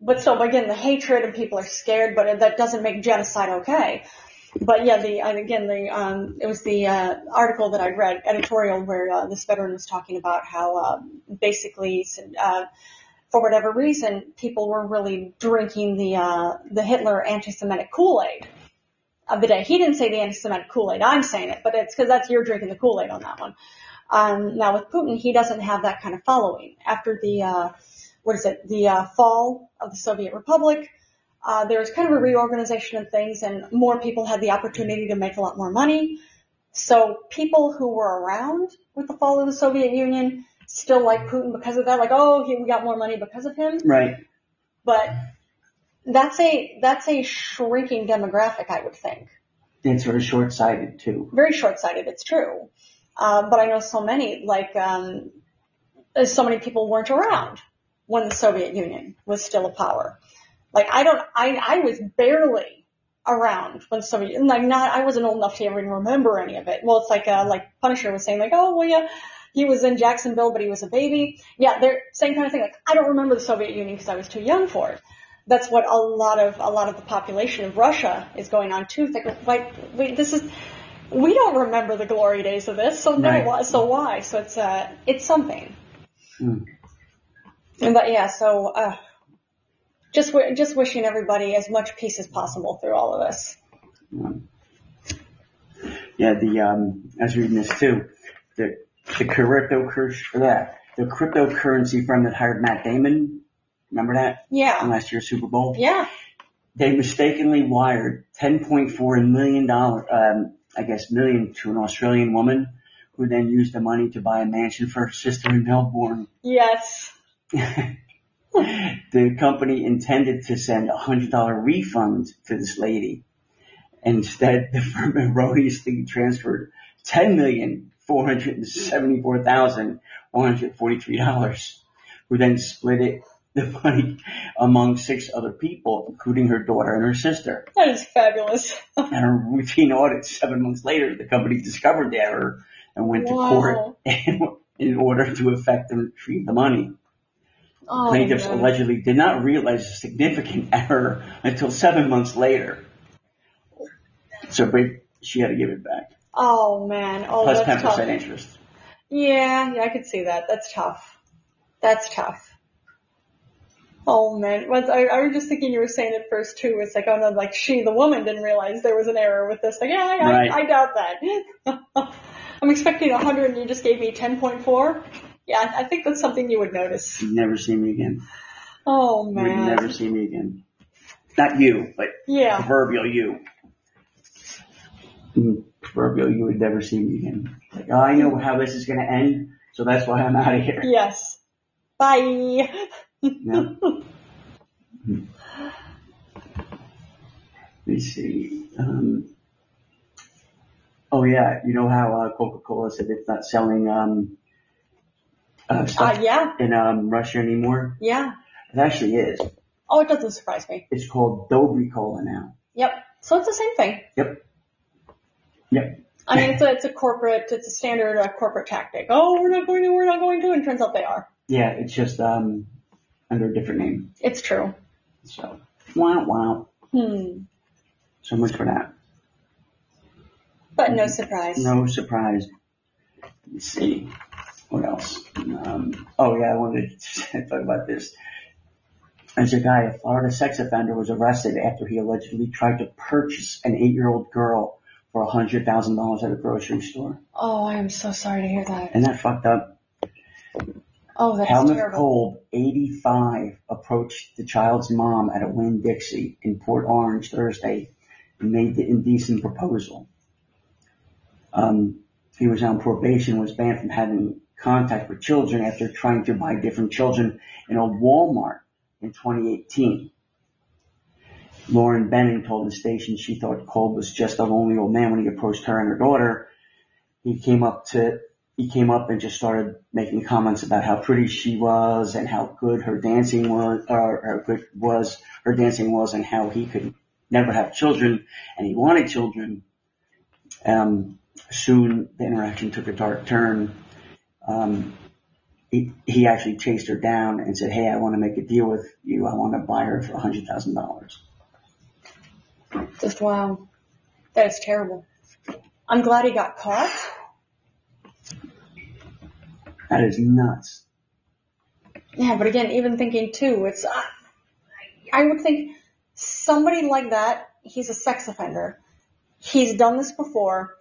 S1: But so again, the hatred and people are scared, but that doesn't make genocide okay. But yeah, the and again the um, it was the uh, article that I read editorial where uh, this veteran was talking about how uh, basically uh, for whatever reason people were really drinking the uh, the Hitler anti-Semitic Kool-Aid of the day. He didn't say the anti-Semitic Kool-Aid. I'm saying it, but it's because that's you're drinking the Kool-Aid on that one. Um, now with Putin, he doesn't have that kind of following after the uh, what is it, the uh, fall of the Soviet Republic. Uh, there was kind of a reorganization of things and more people had the opportunity to make a lot more money. So people who were around with the fall of the Soviet Union still like Putin because of that, like, oh, he, we got more money because of him.
S2: Right.
S1: But that's a, that's a shrinking demographic, I would think.
S2: It's sort of short-sighted too.
S1: Very short-sighted, it's true. Uh, but I know so many, like, um, so many people weren't around when the Soviet Union was still a power. Like I don't, I, I was barely around when Soviet, Union like not, I wasn't old enough to even remember any of it. Well, it's like, uh, like Punisher was saying like, oh, well, yeah, he was in Jacksonville, but he was a baby. Yeah, they're same kind of thing. Like I don't remember the Soviet Union because I was too young for it. That's what a lot of, a lot of the population of Russia is going on too. Like, like, wait, this is, we don't remember the glory days of this, so no,
S2: Right.
S1: why- so why? So it's, uh, it's something.
S2: Hmm.
S1: But yeah, so uh, just just wishing everybody as much peace as possible through all of this.
S2: Yeah, the um, I was reading this too. The the crypto that the cryptocurrency firm that hired Matt Damon. Remember that
S1: Yeah,
S2: last year's Super Bowl?
S1: yeah,
S2: They mistakenly wired 10.4 million dollar, um, I guess million to an Australian woman, who then used the money to buy a mansion for her sister in Melbourne.
S1: yes.
S2: the company intended to send a hundred dollar refund to this lady. Instead, the firm erroneously transferred ten million four hundred and seventy four thousand one hundred forty three dollars, who then split it the money among six other people, including her daughter and her sister.
S1: That is fabulous.
S2: And a routine audit seven months later, the company discovered the error and went to court in, in order to effect and retrieve the money.
S1: Oh,
S2: Plaintiffs allegedly did not realize a significant error until seven months later. So, she had to give it back.
S1: Oh man. Oh,
S2: Plus ten
S1: that's tough.
S2: percent interest.
S1: Yeah, yeah, I could see that. That's tough. That's tough. Oh man, was I, I was just thinking you were saying it first too. It's like, oh no, like she, the woman, didn't realize there was an error with this. Like, yeah, I,
S2: Right.
S1: I, I doubt that. I'm expecting a hundred, and you just gave me ten point four. Yeah, I I think that's something you would notice.
S2: You'd never see me again.
S1: Oh
S2: You'd
S1: man.
S2: never see me again. Not you, but
S1: Yeah.
S2: proverbial you. Mm, Proverbial you would never see me again. Like, oh, I know how this is gonna end, so that's why I'm out of here.
S1: Yes. Bye.
S2: Yeah. Hmm. Let me see. Um, oh yeah, you know how uh, Coca-Cola said it's not selling um, uh,
S1: Uh,
S2: stuff
S1: yeah,
S2: in um, Russia anymore?
S1: yeah.
S2: It actually is.
S1: Oh, it doesn't surprise me.
S2: It's called Dobry Cola now.
S1: Yep. So it's the same thing.
S2: Yep. Yep.
S1: I mean, it's a, it's a corporate, it's a standard uh, corporate tactic. Oh, we're not going to, we're not going to, and turns out they are.
S2: Yeah, it's just um, under a different name.
S1: It's true.
S2: So, wow, wow.
S1: Hmm.
S2: So much for that.
S1: But no surprise.
S2: No surprise. Let's see. What else? Um, oh yeah, I wanted to talk about this. There's a guy, a Florida sex offender, was arrested after he allegedly tried to purchase an eight-year-old girl for a hundred thousand dollars at a grocery store.
S1: Oh, I am so sorry to hear that.
S2: Isn't that fucked up?
S1: Oh, that's
S2: Helmut
S1: terrible.
S2: Kolb, 85, approached the child's mom at a Winn Dixie in Port Orange Thursday and made the indecent proposal. Um, he was on probation, was banned from having contact with children after trying to buy different children in a Walmart in 2018. Lauren Benning told the station she thought Kolb was just a lonely old man when he approached her and her daughter. He came up to he came up and just started making comments about how pretty she was and how good her dancing was, or how good was her dancing was, and how he could never have children, and he wanted children. Um, soon the interaction took a dark turn. Um, he, he actually chased her down and said, "Hey, I want to make a deal with you. I want to buy her for a hundred thousand dollars."
S1: Just wow. That is terrible. I'm glad he got caught.
S2: That is nuts.
S1: Yeah, but again, even thinking too, it's I, I would think somebody like that. He's a sex offender. He's done this before.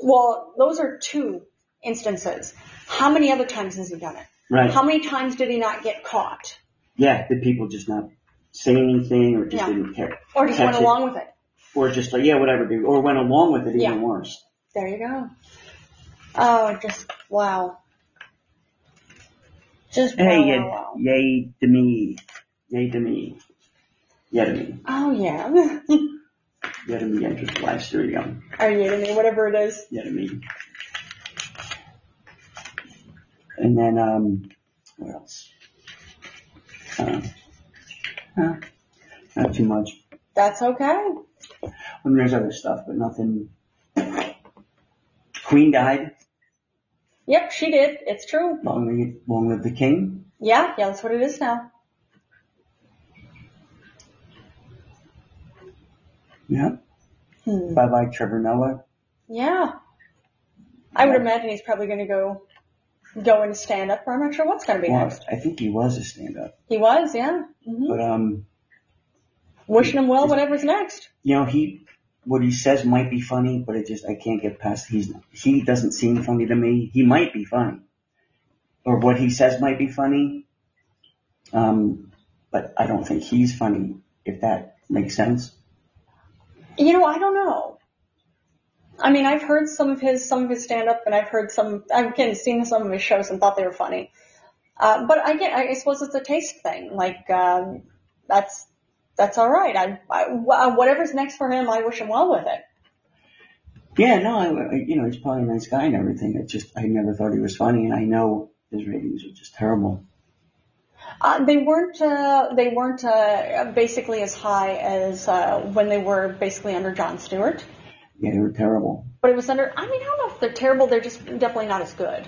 S1: Well, those are two instances. How many other times has he done it?
S2: Right.
S1: How many times did he not get caught?
S2: Yeah, did people just not say anything or just
S1: Yeah.
S2: didn't care?
S1: Or just
S2: Catch
S1: went
S2: it.
S1: along with it?
S2: Or just like, yeah, whatever, dude. Or went along with it even
S1: Yeah.
S2: worse.
S1: There you go. Oh, just wow. Just wow,
S2: Hey,
S1: wow,
S2: yay,
S1: wow.
S2: yay to me. Yay to me. Yeah to me.
S1: Oh yeah.
S2: Yeah to me enters the live studio.
S1: Are you kidding me? Whatever it is.
S2: Yeah to me. And then, um, what else? Uh, uh, not too much.
S1: That's okay.
S2: I mean, there's other stuff, but nothing. Queen died.
S1: Yep, she did. It's true.
S2: Long live, long live the king.
S1: Yeah, yeah, that's what it is now.
S2: Yeah.
S1: Hmm.
S2: Bye bye, Trevor Noah.
S1: Yeah. I would imagine he's probably going to go go into stand up, or I'm not sure what's going to be
S2: Well,
S1: next.
S2: I think he was a stand-up,
S1: He was, yeah. hmm
S2: but um,
S1: Wishing him well, whatever's next.
S2: you know, he what he says might be funny, but it just I can't get past. He's he doesn't seem funny to me. He might be funny, or what he says might be funny, um, but I don't think he's funny. If that makes sense.
S1: You know, I don't know. I mean, I've heard some of his some of his stand up, and I've heard some. I've again seen some of his shows and thought they were funny. Uh, but I get, I suppose it's a taste thing. Like um, that's that's all right. I, I whatever's next for him, I wish him well with it.
S2: Yeah, no, I, I- you know, he's probably a nice guy and everything. It's just I never thought he was funny, and I know his ratings are just terrible.
S1: Uh, they weren't uh, they weren't uh, basically as high as uh, when they were basically under Jon Stewart.
S2: Yeah, they were terrible.
S1: But it was under. I mean, I don't know if they're terrible. They're just definitely not as good.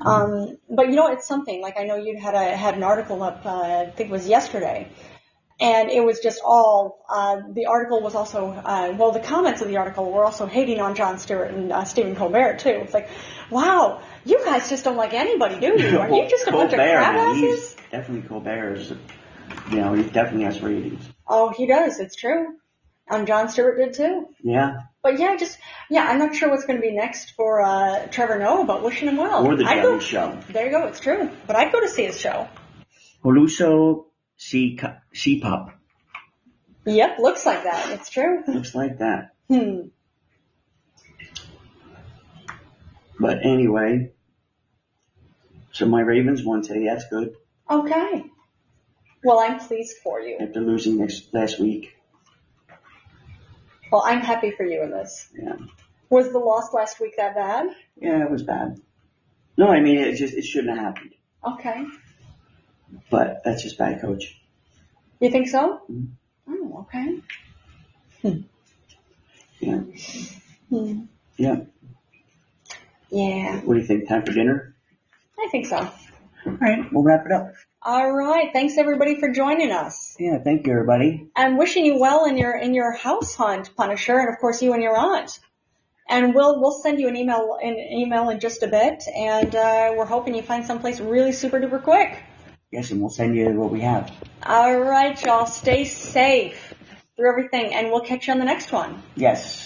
S1: Um, but you know, it's something. Like I know you had a had an article up. Uh, I think it was yesterday, and it was just all. Uh, the article was also. Uh, well, the comments of the article were also hating on Jon Stewart and uh, Stephen Colbert too. It's like, wow, you guys just don't like anybody, do you? Are you just a bunch of
S2: Colbert,
S1: crab asses?
S2: definitely Colbert is, you know, he definitely has ratings.
S1: Oh, he does. It's true. And Jon Stewart did too.
S2: Yeah,
S1: But yeah, just yeah, I'm not sure what's going to be next for uh, Trevor Noah, but wishing him well.
S2: or the
S1: I'd go,
S2: Show.
S1: There you go. It's true. But I'd go to see his show.
S2: Holuso C C pop
S1: Yep, looks like that. It's true.
S2: looks like that.
S1: Hmm.
S2: But anyway, so my Ravens won today. That's good
S1: Okay. Well, I'm pleased for you.
S2: after losing next last week.
S1: Well, I'm happy for you in this.
S2: Yeah,
S1: Was the loss last week that bad?
S2: yeah, it was bad. No, I mean it just it shouldn't have happened.
S1: Okay.
S2: But that's just bad coach.
S1: You think so?
S2: Mhm.
S1: Oh, okay.
S2: Yeah,
S1: Hmm.
S2: yeah.
S1: Yeah,
S2: What do you think? Time for dinner?
S1: I think so.
S2: All right, we'll wrap it up.
S1: All right. Thanks everybody for joining us.
S2: Yeah, thank you, everybody.
S1: I'm wishing you well in your in your house hunt, Punisher, and of course you and your aunt. And we'll we'll send you an email an email in just a bit, and uh, we're hoping you find someplace really super duper quick.
S2: Yes, and we'll send you what we have.
S1: All right, y'all, stay safe through everything, and we'll catch you on the next one.
S2: Yes.